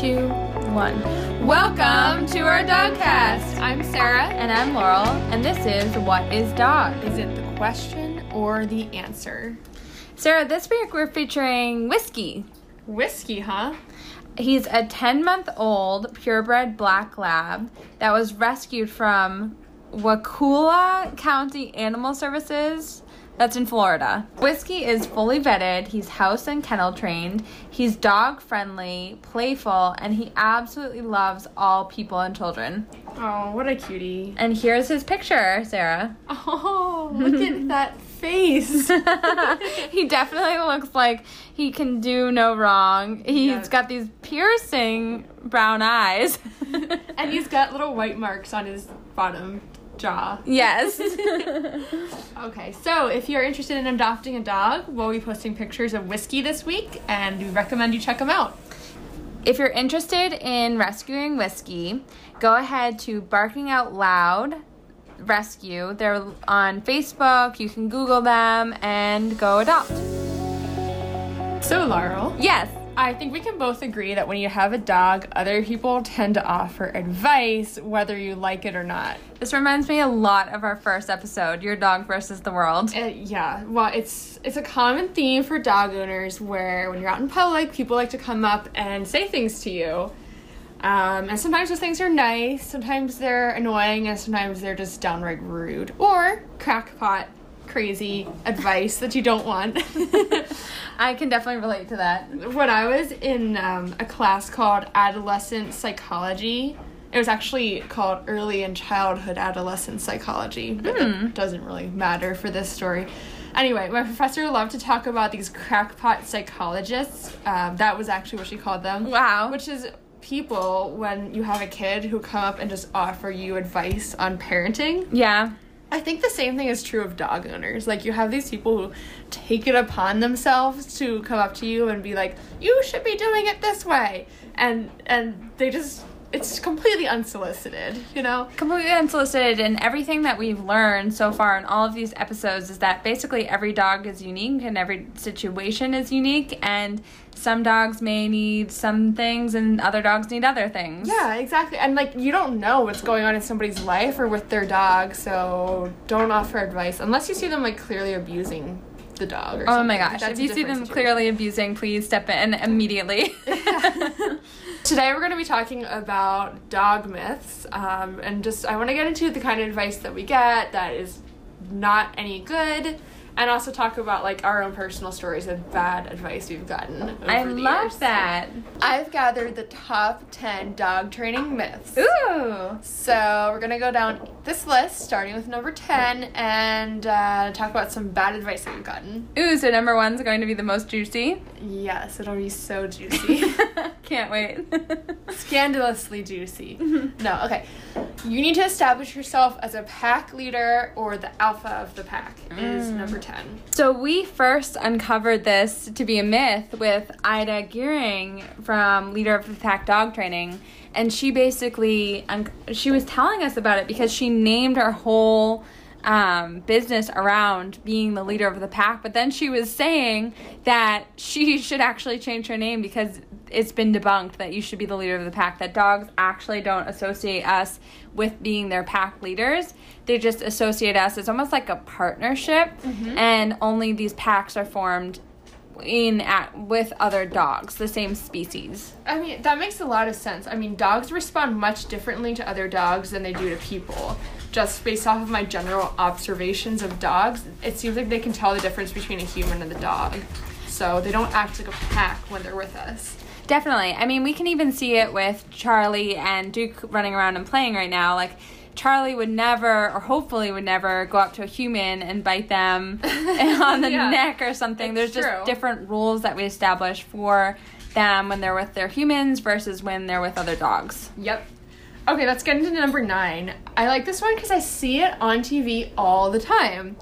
two, one. Welcome to our Dogcast. I'm Sarah. And I'm Laurel, and this is What is Dog? Is it the question or the answer? Sarah, this week we're featuring Whiskey. Whiskey, huh? He's a 10 month old purebred black lab that was rescued from Wakulla County Animal Services. That's in Florida. Whiskey is fully vetted. He's house and kennel trained. He's dog friendly, playful, and he absolutely loves all people and children. Oh, what a cutie. And here's his picture, Sarah. Oh, look at that face. he definitely looks like he can do no wrong. He's Yes. got these piercing brown eyes. and he's got little white marks on his bottom jaw. yes. Okay, so if you're interested in adopting a dog, we'll be posting pictures of Whiskey this week, and we recommend you check them out. if you're interested in rescuing Whiskey, go ahead to Barking Out Loud Rescue. They're on Facebook. You can Google them and go adopt. So, Laurel, Yes. I think we can both agree that when you have a dog, other people tend to offer advice, whether you like it or not. This reminds me a lot of our first episode, Your Dog versus the World. Uh, yeah, well, it's it's a common theme for dog owners where when you're out in public, people like to come up and say things to you. Um, and sometimes those things are nice, sometimes they're annoying, and sometimes they're just downright rude or crackpot, crazy advice that you don't want. I can definitely relate to that. when I was in um, a class called Adolescent Psychology, it was actually called Early and Childhood Adolescent Psychology, but that doesn't really matter for this story. Anyway, my professor loved to talk about these crackpot psychologists. Um, that was actually what she called them. Wow. Which is people when you have a kid who come up and just offer you advice on parenting. Yeah. I think the same thing is true of dog owners. Like you have these people who take it upon themselves to come up to you and be like, "You should be doing it this way," and and they just it's completely unsolicited, you know. completely unsolicited and everything that we've learned so far in all of these episodes is that basically every dog is unique and every situation is unique and some dogs may need some things and other dogs need other things Yeah, exactly. And like you don't know what's going on in somebody's life or with their dog, so don't offer advice unless you see them like clearly abusing the dog. Or oh something. my gosh That's if you see them situation. clearly abusing please step in immediately Today we're going to be talking about dog myths, um, and just I want to get into the kind of advice that we get that is not any good, and also talk about like our own personal stories of bad advice we've gotten. Over i the love years. that I've gathered the top ten dog training myths. ooh So we're gonna go down this list, starting with number ten, and uh, talk about some bad advice that we've gotten. ooh so number one's going to be the most juicy Yes, it'll be so juicy. can't wait scandalously juicy. No, okay. You need to establish yourself as a pack leader or the alpha of the pack is number 10. So we first uncovered this to be a myth with Ida Gearing from Leader of the Pack Dog Training, and she basically un- she was telling us about it because she named her whole um, business around being the leader of the pack. But then she was saying that she should actually change her name because it's been debunked that you should be the leader of the pack. That dogs actually don't associate us with being their pack leaders. They just associate us It's almost like a partnership, and only these packs are formed in at with other dogs, the same species. I mean, that makes a lot of sense. I mean, dogs respond much differently to other dogs than they do to people. Just based off of my general observations of dogs, it seems like they can tell the difference between a human and a dog. So they don't act like a pack when they're with us. Definitely. I mean, we can even see it with Charlie and Duke running around and playing right now. Like, Charlie would never, or hopefully would never, go up to a human and bite them on the Yeah. neck or something. It's There's true. just different rules that we establish for them when they're with their humans versus when they're with other dogs. Yep. Okay, let's get into number nine. I like this one because I see it on TV all the time.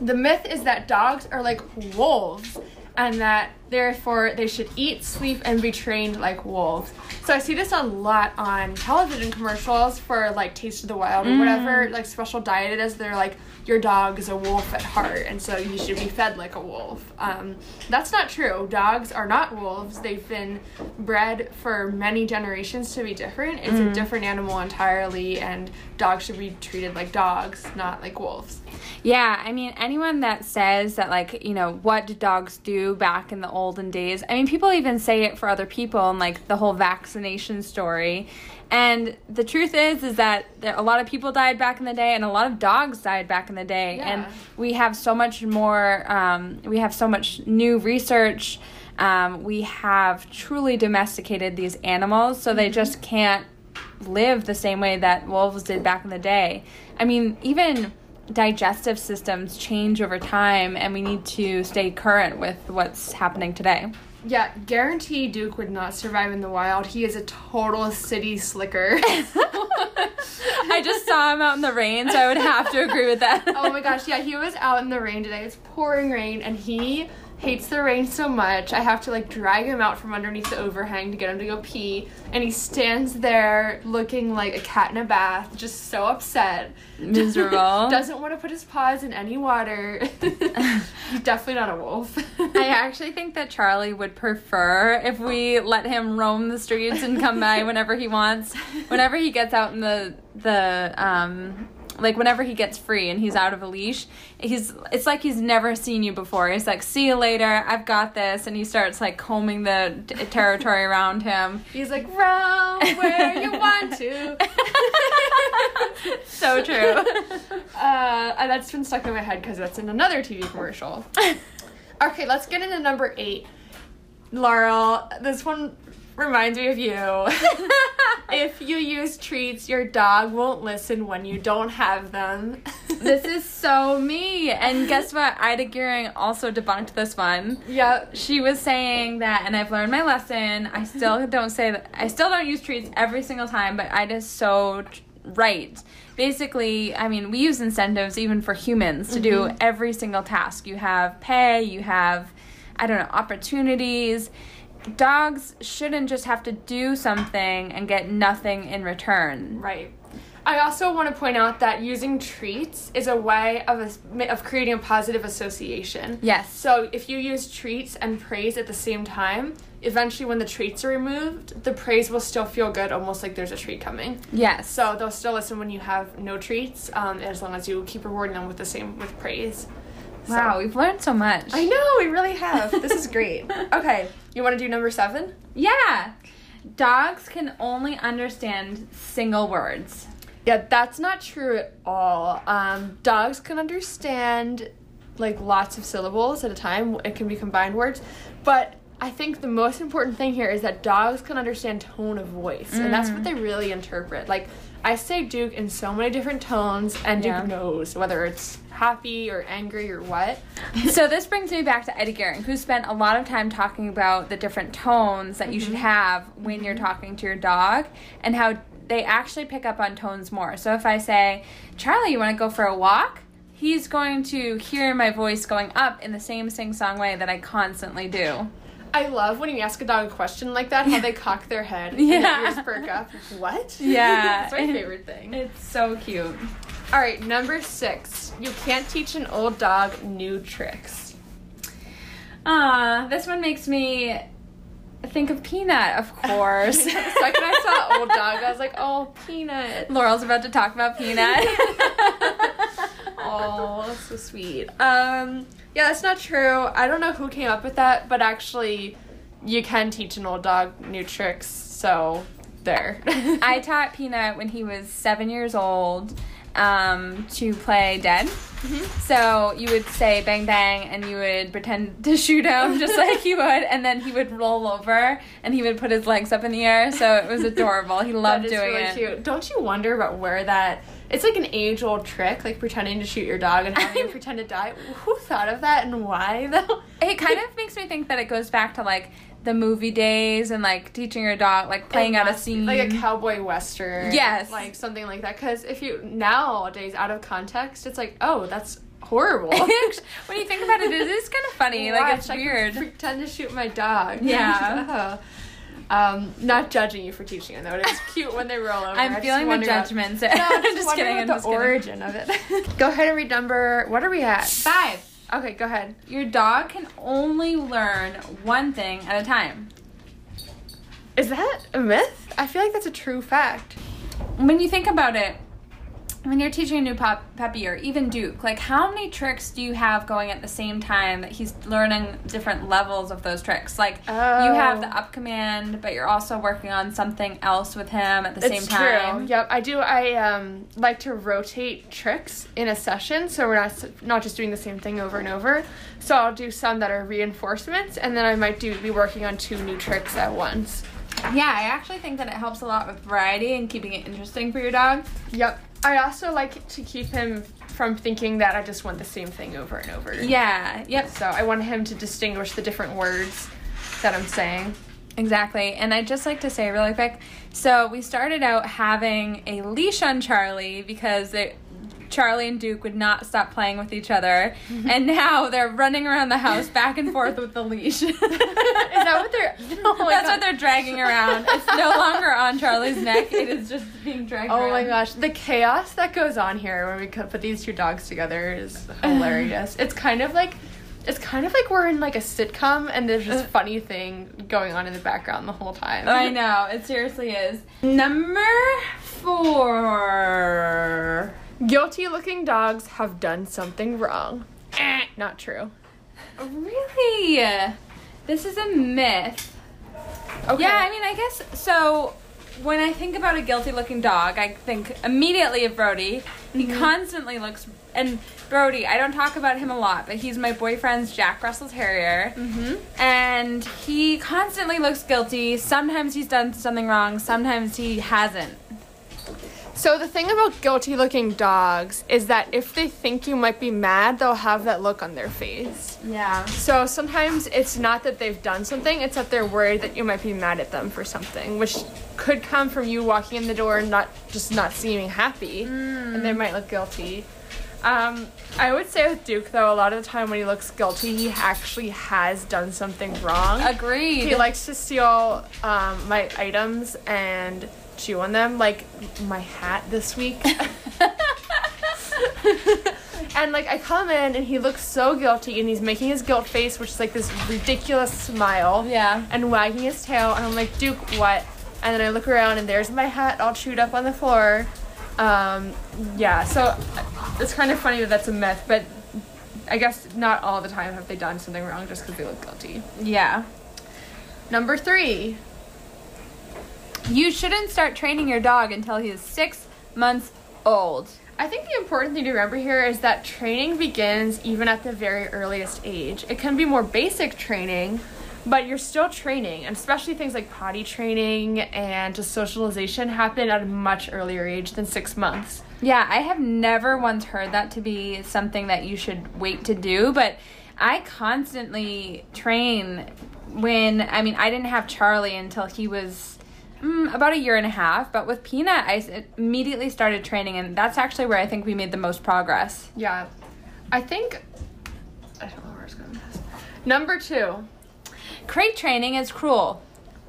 The myth is that dogs are like wolves and that therefore they should eat, sleep, and be trained like wolves. So I see this a lot on television commercials for like Taste of the Wild or whatever, like special diet it is. They're like, your dog is a wolf at heart, and so you should be fed like a wolf. Um, that's not true. Dogs are not wolves. They've been bred for many generations to be different. It's a different animal entirely, and dogs should be treated like dogs, not like wolves. Yeah, I mean, anyone that says that, like, you know, what did dogs do back in the olden days? I mean, people even say it for other people and, like, the whole vaccination story. And the truth is, is that there, a lot of people died back in the day, and a lot of dogs died back in the day. Yeah. And we have so much more, um, we have so much new research. Um, we have truly domesticated these animals, so they just can't live the same way that wolves did back in the day. I mean, even digestive systems change over time, and we need to stay current with what's happening today. Yeah, guarantee Duke would not survive in the wild. He is a total city slicker. I just saw him out in the rain, so I would have to agree with that. oh my gosh, yeah, he was out in the rain today. It's pouring rain, and he hates the rain so much. I have to like drag him out from underneath the overhang to get him to go pee, and he stands there looking like a cat in a bath, just so upset. Miserable. Doesn't want to put his paws in any water. He's definitely not a wolf. I actually think that Charlie would prefer if we let him roam the streets and come by whenever he wants. Whenever he gets out in the the um like whenever he gets free and he's out of a leash, he's it's like he's never seen you before. He's like, "See you later. I've got this." And he starts like combing the t- territory around him. He's like, roam where you want to. so true. Uh, that's been stuck in my head because that's in another TV commercial. Okay, let's get into number eight. Laurel, this one reminds me of you. if you use treats, your dog won't listen when you don't have them. this is so me. And guess what? Ida Gearing also debunked this one. Yep. she was saying that and i've learned my lesson i still don't say that i still don't use treats every single time but i just so tr- right basically i mean we use incentives even for humans to do mm-hmm. every single task you have pay you have i don't know opportunities dogs shouldn't just have to do something and get nothing in return Right. I also want to point out that using treats is a way of a, of creating a positive association. yes So if you use treats and praise at the same time, eventually when the treats are removed, the praise will still feel good, almost like there's a treat coming. yes So they'll still listen when you have no treats, um, as long as you keep rewarding them with the same with praise. So- wow we've learned so much I know we really have. this is great. Okay, you want to do number seven? yeah dogs can only understand single words Yeah, that's not true at all. Um, dogs can understand like lots of syllables at a time. It can be combined words, but I think the most important thing here is that dogs can understand tone of voice, and that's what they really interpret. Like I say Duke in so many different tones, and Duke Yeah. knows whether it's happy or angry or what. so this brings me back to Ida Gearing, who spent a lot of time talking about the different tones that you should mm-hmm. have when you're mm-hmm. talking to your dog and how they actually pick up on tones more. So if I say, Charlie, you want to go for a walk? He's going to hear my voice going up in the same sing song way that I constantly do. I love when you ask a dog a question like that, how they cock their head Yeah. and their ears perk up. What? Yeah. it's my favorite thing. It's so cute. All right, number six. You can't teach an old dog new tricks. Ah, this one makes me think of Peanut, of course. the second I saw old dog, I was like, oh, Peanut. Laurel's about to talk about Peanut. Oh, that's so sweet. Um, yeah, that's not true. I don't know who came up with that, but actually, you can teach an old dog new tricks. So there. I taught Peanut when he was seven years old um, to play dead. So you would say bang bang, and you would pretend to shoot him just like he would, and then he would roll over and he would put his legs up in the air. So it was adorable. He loved doing really it. cute. Don't you wonder about where that? It's like an age-old trick, like pretending to shoot your dog and having him pretend to die. Who thought of that and why though? It kind of makes me think that it goes back to like the movie days and like teaching your dog, like playing out a scene. like a cowboy western. Yes. like something like that. Because if you nowadays out of context, it's like, oh, that's horrible. when you think about it, it is kind of funny. like it's Watch, I weird. Pretend to shoot my dog. Yeah. um, not judging you for teaching it though. It is cute when they roll over. I'm feeling the about- judgments. No, I'm just just kidding. I'm about just the kidding. origin of it. go ahead and read number. What are we at? Five. Okay, go ahead. Your dog can only learn one thing at a time. Is that a myth? I feel like that's a true fact. When you think about it, when you're teaching a new pup, puppy or even Duke, like how many tricks do you have going at the same time that he's learning different levels of those tricks? Like you have the Oh. up command, but you're also working on something else with him at the same it's time. true. Yep, I do. I um, like to rotate tricks in a session, so we're not not just doing the same thing over and over. So I'll do some that are reinforcements, and then I might do be working on two new tricks at once. Yeah, I actually think that it helps a lot with variety and keeping it interesting for your dog. Yep. I also like to keep him from thinking that I just want the same thing over and over. Yeah, yep, So I want him to distinguish the different words that I'm saying. exactly. And I'd just like to say really quick so we started out having a leash on Charlie because they, Charlie and Duke would not stop playing with each other. Mm-hmm. and now they're running around the house back and forth with the leash. Is that what they're- Oh That's God. what they're dragging around. It's no longer on Charlie's neck, it is just being dragged Oh around. my gosh, the chaos that goes on here when we put these two dogs together is hilarious. it's kind of like it's kind of like we're in like a sitcom and there's this uh. funny thing going on in the background the whole time. I know, it seriously is. Number four. Guilty looking dogs have done something wrong. Eh, Not true. Really? This is a myth. Okay. Yeah, I mean, I guess so. When I think about a guilty looking dog, I think immediately of Brody. He constantly looks. And Brody, I don't talk about him a lot, but he's my boyfriend's Jack Russell Terrier. Mm-hmm. And he constantly looks guilty. Sometimes he's done something wrong, sometimes he hasn't. So the thing about guilty looking dogs is that if they think you might be mad, they'll have that look on their face. Yeah. So sometimes it's not that they've done something, it's that they're worried that you might be mad at them for something, which could come from you walking in the door and not just not seeming happy, and they might look guilty. Um, I would say with Duke though, a lot of the time when he looks guilty, he actually has done something wrong. Agreed. He likes to steal um, my items and chew on them, like my hat this week. and like I come in and he looks so guilty and he's making his guilt face, which is like this ridiculous smile. Yeah. And wagging his tail, and I'm like, Duke, what? And then I look around and there's my hat all chewed up on the floor. Um, yeah, so it's kind of funny that that's a myth, but I guess not all the time have they done something wrong just because they look guilty. Yeah. Number three. You shouldn't start training your dog until he is six months old. I think the important thing to remember here is that training begins even at the very earliest age. It can be more basic training, but you're still training, and especially things like potty training and just socialization happen at a much earlier age than six months. Yeah, I have never once heard that to be something that you should wait to do, but I constantly train when, I mean, I didn't have Charlie until he was mm, about a year and a half, but with Peanut, I immediately started training, and that's actually where I think we made the most progress. Yeah. I think. I don't know where it's going with this. Number two. Crate training is cruel.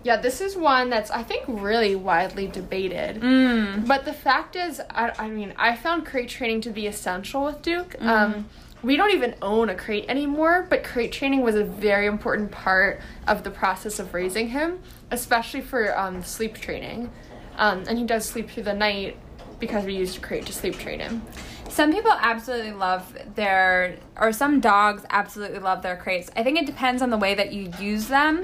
Yeah, this is one that's, I think, really widely debated. Mm. But the fact is, I, I mean, I found crate training to be essential with Duke. Um, we don't even own a crate anymore, but crate training was a very important part of the process of raising him, especially for um, sleep training. Um, and he does sleep through the night because we used a crate to sleep train him. Some people absolutely love their, or some dogs absolutely love their crates. I think it depends on the way that you use them.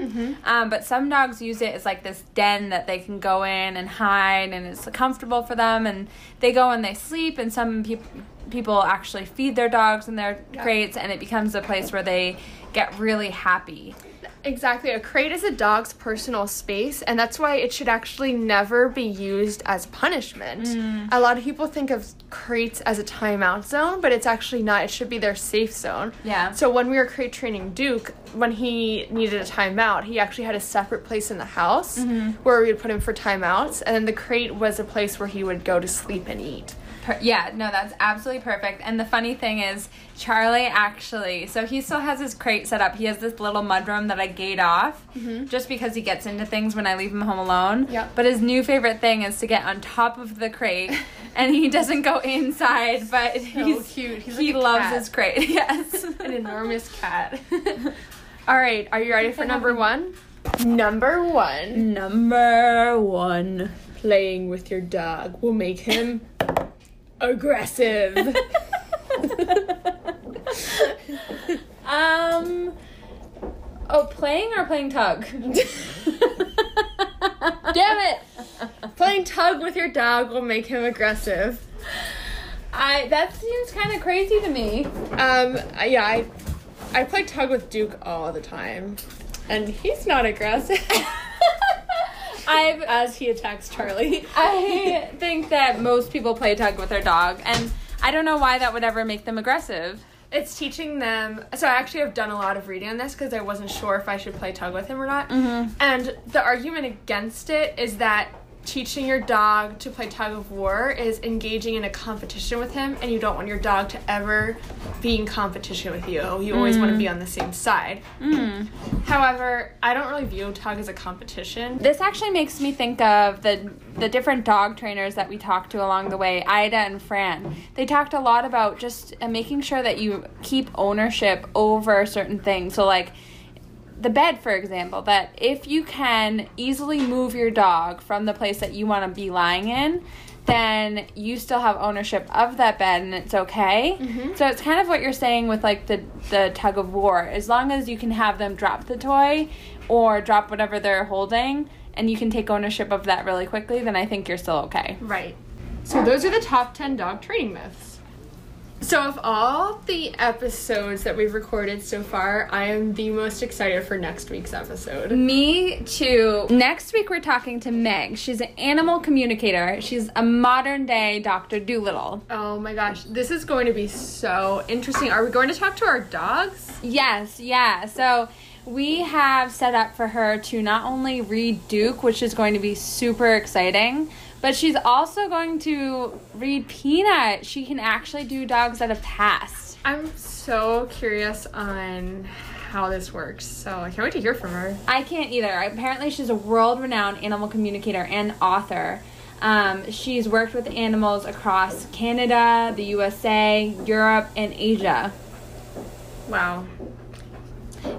Um, but some dogs use it as like this den that they can go in and hide, and it's comfortable for them. And they go and they sleep. And some peop people actually feed their dogs in their Yeah. crates, and it becomes a place where they get really happy. Exactly. A crate is a dog's personal space, and that's why it should actually never be used as punishment. Mm. A lot of people think of crates as a timeout zone, but it's actually not. It should be their safe zone. Yeah. So when we were crate training Duke, when he needed a timeout, he actually had a separate place in the house mm-hmm. where we would put him for timeouts, and then the crate was a place where he would go to sleep and eat. Per- yeah, no, that's absolutely perfect. And the funny thing is, Charlie actually, so he still has his crate set up. He has this little mudroom that I gate off mm-hmm. just because he gets into things when I leave him home alone. Yep. But his new favorite thing is to get on top of the crate, and he doesn't go inside, but he's cute. He's he like loves cat. his crate. Yes. An enormous cat. All right, are you ready for number one? Number one. Number one. Playing with your dog will make him aggressive. um. Oh, playing or playing tug? Damn it! Playing tug with your dog will make him aggressive. I that seems kind of crazy to me. Um, yeah, I I play tug with Duke all the time, and he's not aggressive I've as he attacks Charlie. I think that most people play tug with their dog, and I don't know why that would ever make them aggressive. It's teaching them. So I actually have done a lot of reading on this because I wasn't sure if I should play tug with him or not. Mm-hmm. And the argument against it is that teaching your dog to play tug of war is engaging in a competition with him, and you don't want your dog to ever be in competition with you. You always want to be on the same side. However, I don't really view tug as a competition. This actually makes me think of the the different dog trainers that we talked to along the way, Ida and Fran. They talked a lot about just uh, making sure that you keep ownership over certain things. So like the bed, for example, that if you can easily move your dog from the place that you want to be lying in, then you still have ownership of that bed and it's okay. Mm-hmm. So it's kind of what you're saying with like the the tug of war. As long as you can have them drop the toy or drop whatever they're holding and you can take ownership of that really quickly, then I think you're still okay. Right. So those are the top 10 dog training myths. So of all the episodes that we've recorded so far, I am the most excited for next week's episode. Me too. Next week we're talking to Meg. She's an animal communicator. She's a modern day Dr. Dolittle. Oh my gosh, this is going to be so interesting. Are we going to talk to our dogs? Yes, yeah. So we have set up for her to not only read Duke, which is going to be super exciting, but she's also going to read Peanut. She can actually do dogs that have passed. I'm so curious on how this works. So I can't wait to hear from her. I can't either. Apparently, she's a world renowned animal communicator and author. Um, she's worked with animals across Canada, the USA, Europe, and Asia. Wow.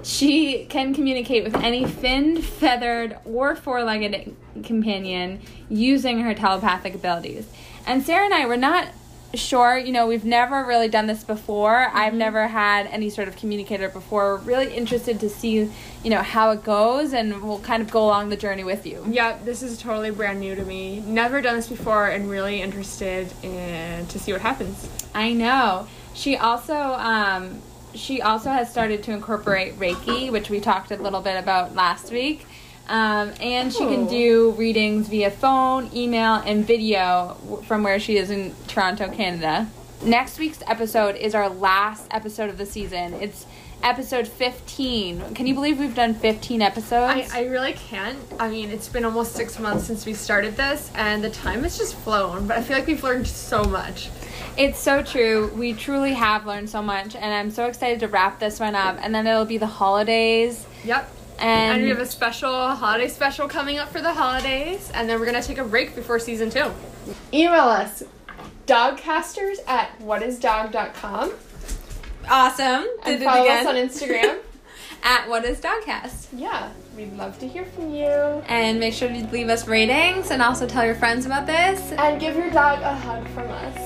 She can communicate with any finned, feathered, or four legged companion using her telepathic abilities. And Sarah and I were not sure, you know, we've never really done this before. I've never had any sort of communicator before. We're really interested to see, you know, how it goes, and we'll kind of go along the journey with you. Yeah, this is totally brand new to me. Never done this before and really interested in to see what happens. I know. She also um, she also has started to incorporate Reiki, which we talked a little bit about last week. Um, and she can Oh. do readings via phone, email, and video from where she is in Toronto, Canada. Next week's episode is our last episode of the season. It's episode 15. Can you believe we've done 15 episodes? I, I really can't. I mean, it's been almost six months since we started this, and the time has just flown, but I feel like we've learned so much. It's so true. We truly have learned so much, and I'm so excited to wrap this one up. And then it'll be the holidays. Yep. And, And we have a special holiday special coming up for the holidays, and then we're gonna take a break before season two. Email us dogcasters at whatisdog.com awesome. and Did it follow again. us on Instagram. at whatisdogcast. Yeah, we'd love to hear from you. And make sure to leave us ratings and also tell your friends about this. And give your dog a hug from us.